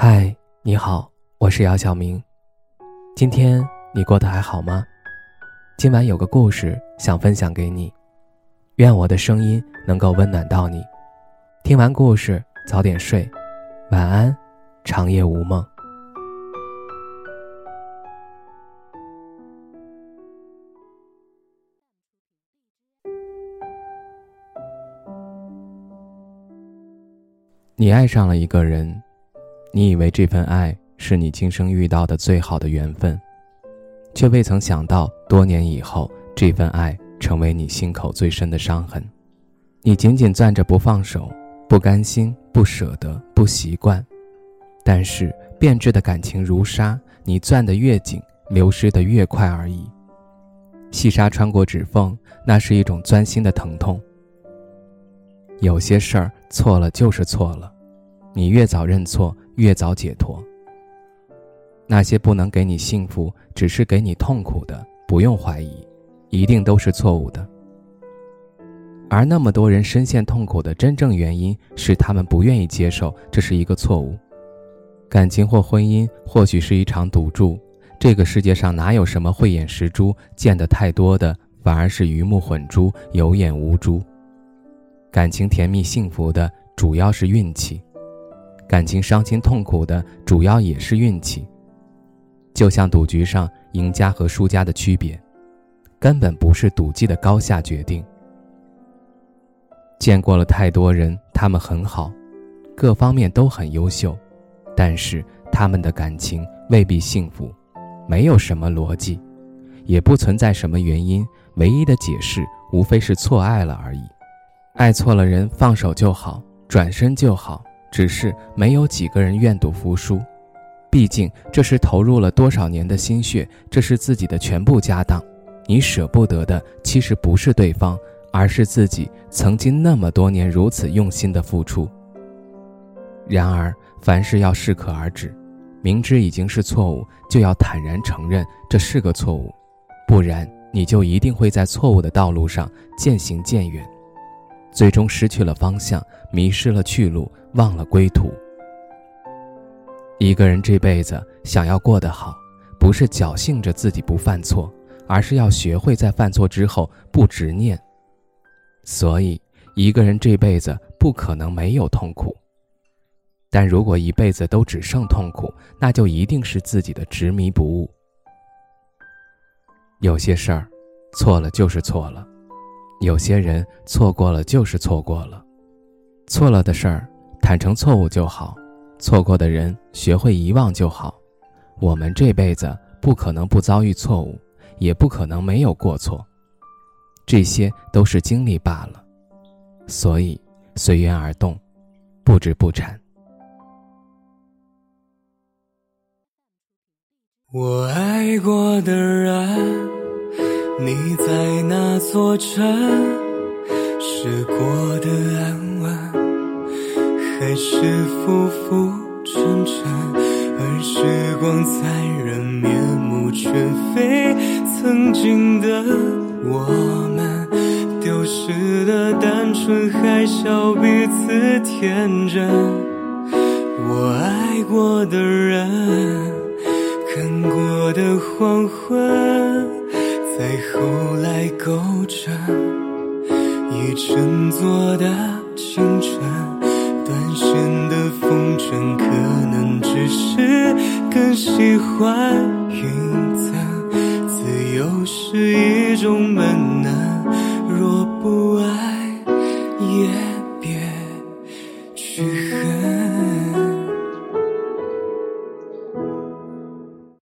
嗨，你好，我是姚晓明。今天你过得还好吗？今晚有个故事想分享给你，愿我的声音能够温暖到你。听完故事早点睡，晚安，长夜无梦。你爱上了一个人。你以为这份爱是你今生遇到的最好的缘分，却未曾想到，多年以后，这份爱成为你心口最深的伤痕。你紧紧攥着不放手，不甘心，不舍得，不习惯。但是变质的感情如沙，你攥得越紧，流失得越快而已。细沙穿过指缝，那是一种钻心的疼痛。有些事儿错了就是错了，你越早认错。越早解脱。那些不能给你幸福，只是给你痛苦的，不用怀疑，一定都是错误的。而那么多人深陷痛苦的真正原因，是他们不愿意接受这是一个错误。感情或婚姻或许是一场赌注，这个世界上哪有什么慧眼识珠？见得太多的，反而是鱼目混珠、有眼无珠。感情甜蜜幸福的，主要是运气。感情伤心痛苦的主要也是运气，就像赌局上赢家和输家的区别，根本不是赌技的高下决定。见过了太多人，他们很好，各方面都很优秀，但是他们的感情未必幸福，没有什么逻辑，也不存在什么原因，唯一的解释无非是错爱了而已。爱错了人，放手就好，转身就好。只是没有几个人愿赌服输，毕竟这是投入了多少年的心血，这是自己的全部家当。你舍不得的其实不是对方，而是自己曾经那么多年如此用心的付出。然而，凡事要适可而止，明知已经是错误，就要坦然承认这是个错误，不然你就一定会在错误的道路上渐行渐远。最终失去了方向，迷失了去路，忘了归途。一个人这辈子想要过得好，不是侥幸着自己不犯错，而是要学会在犯错之后不执念。所以，一个人这辈子不可能没有痛苦。但如果一辈子都只剩痛苦，那就一定是自己的执迷不悟。有些事儿，错了就是错了。有些人错过了就是错过了，错了的事儿坦诚错误就好，错过的人学会遗忘就好。我们这辈子不可能不遭遇错误，也不可能没有过错，这些都是经历罢了。所以随缘而动，不知不缠。我爱过的人。你在那座城市过得安稳，还是浮浮沉沉？而时光残忍，面目全非。曾经的我们，丢失的单纯，还笑彼此天真。我爱过的人，看过的黄昏。在后来构成一整座的青春，断线的风筝可能只是更喜欢云层。自由是一种本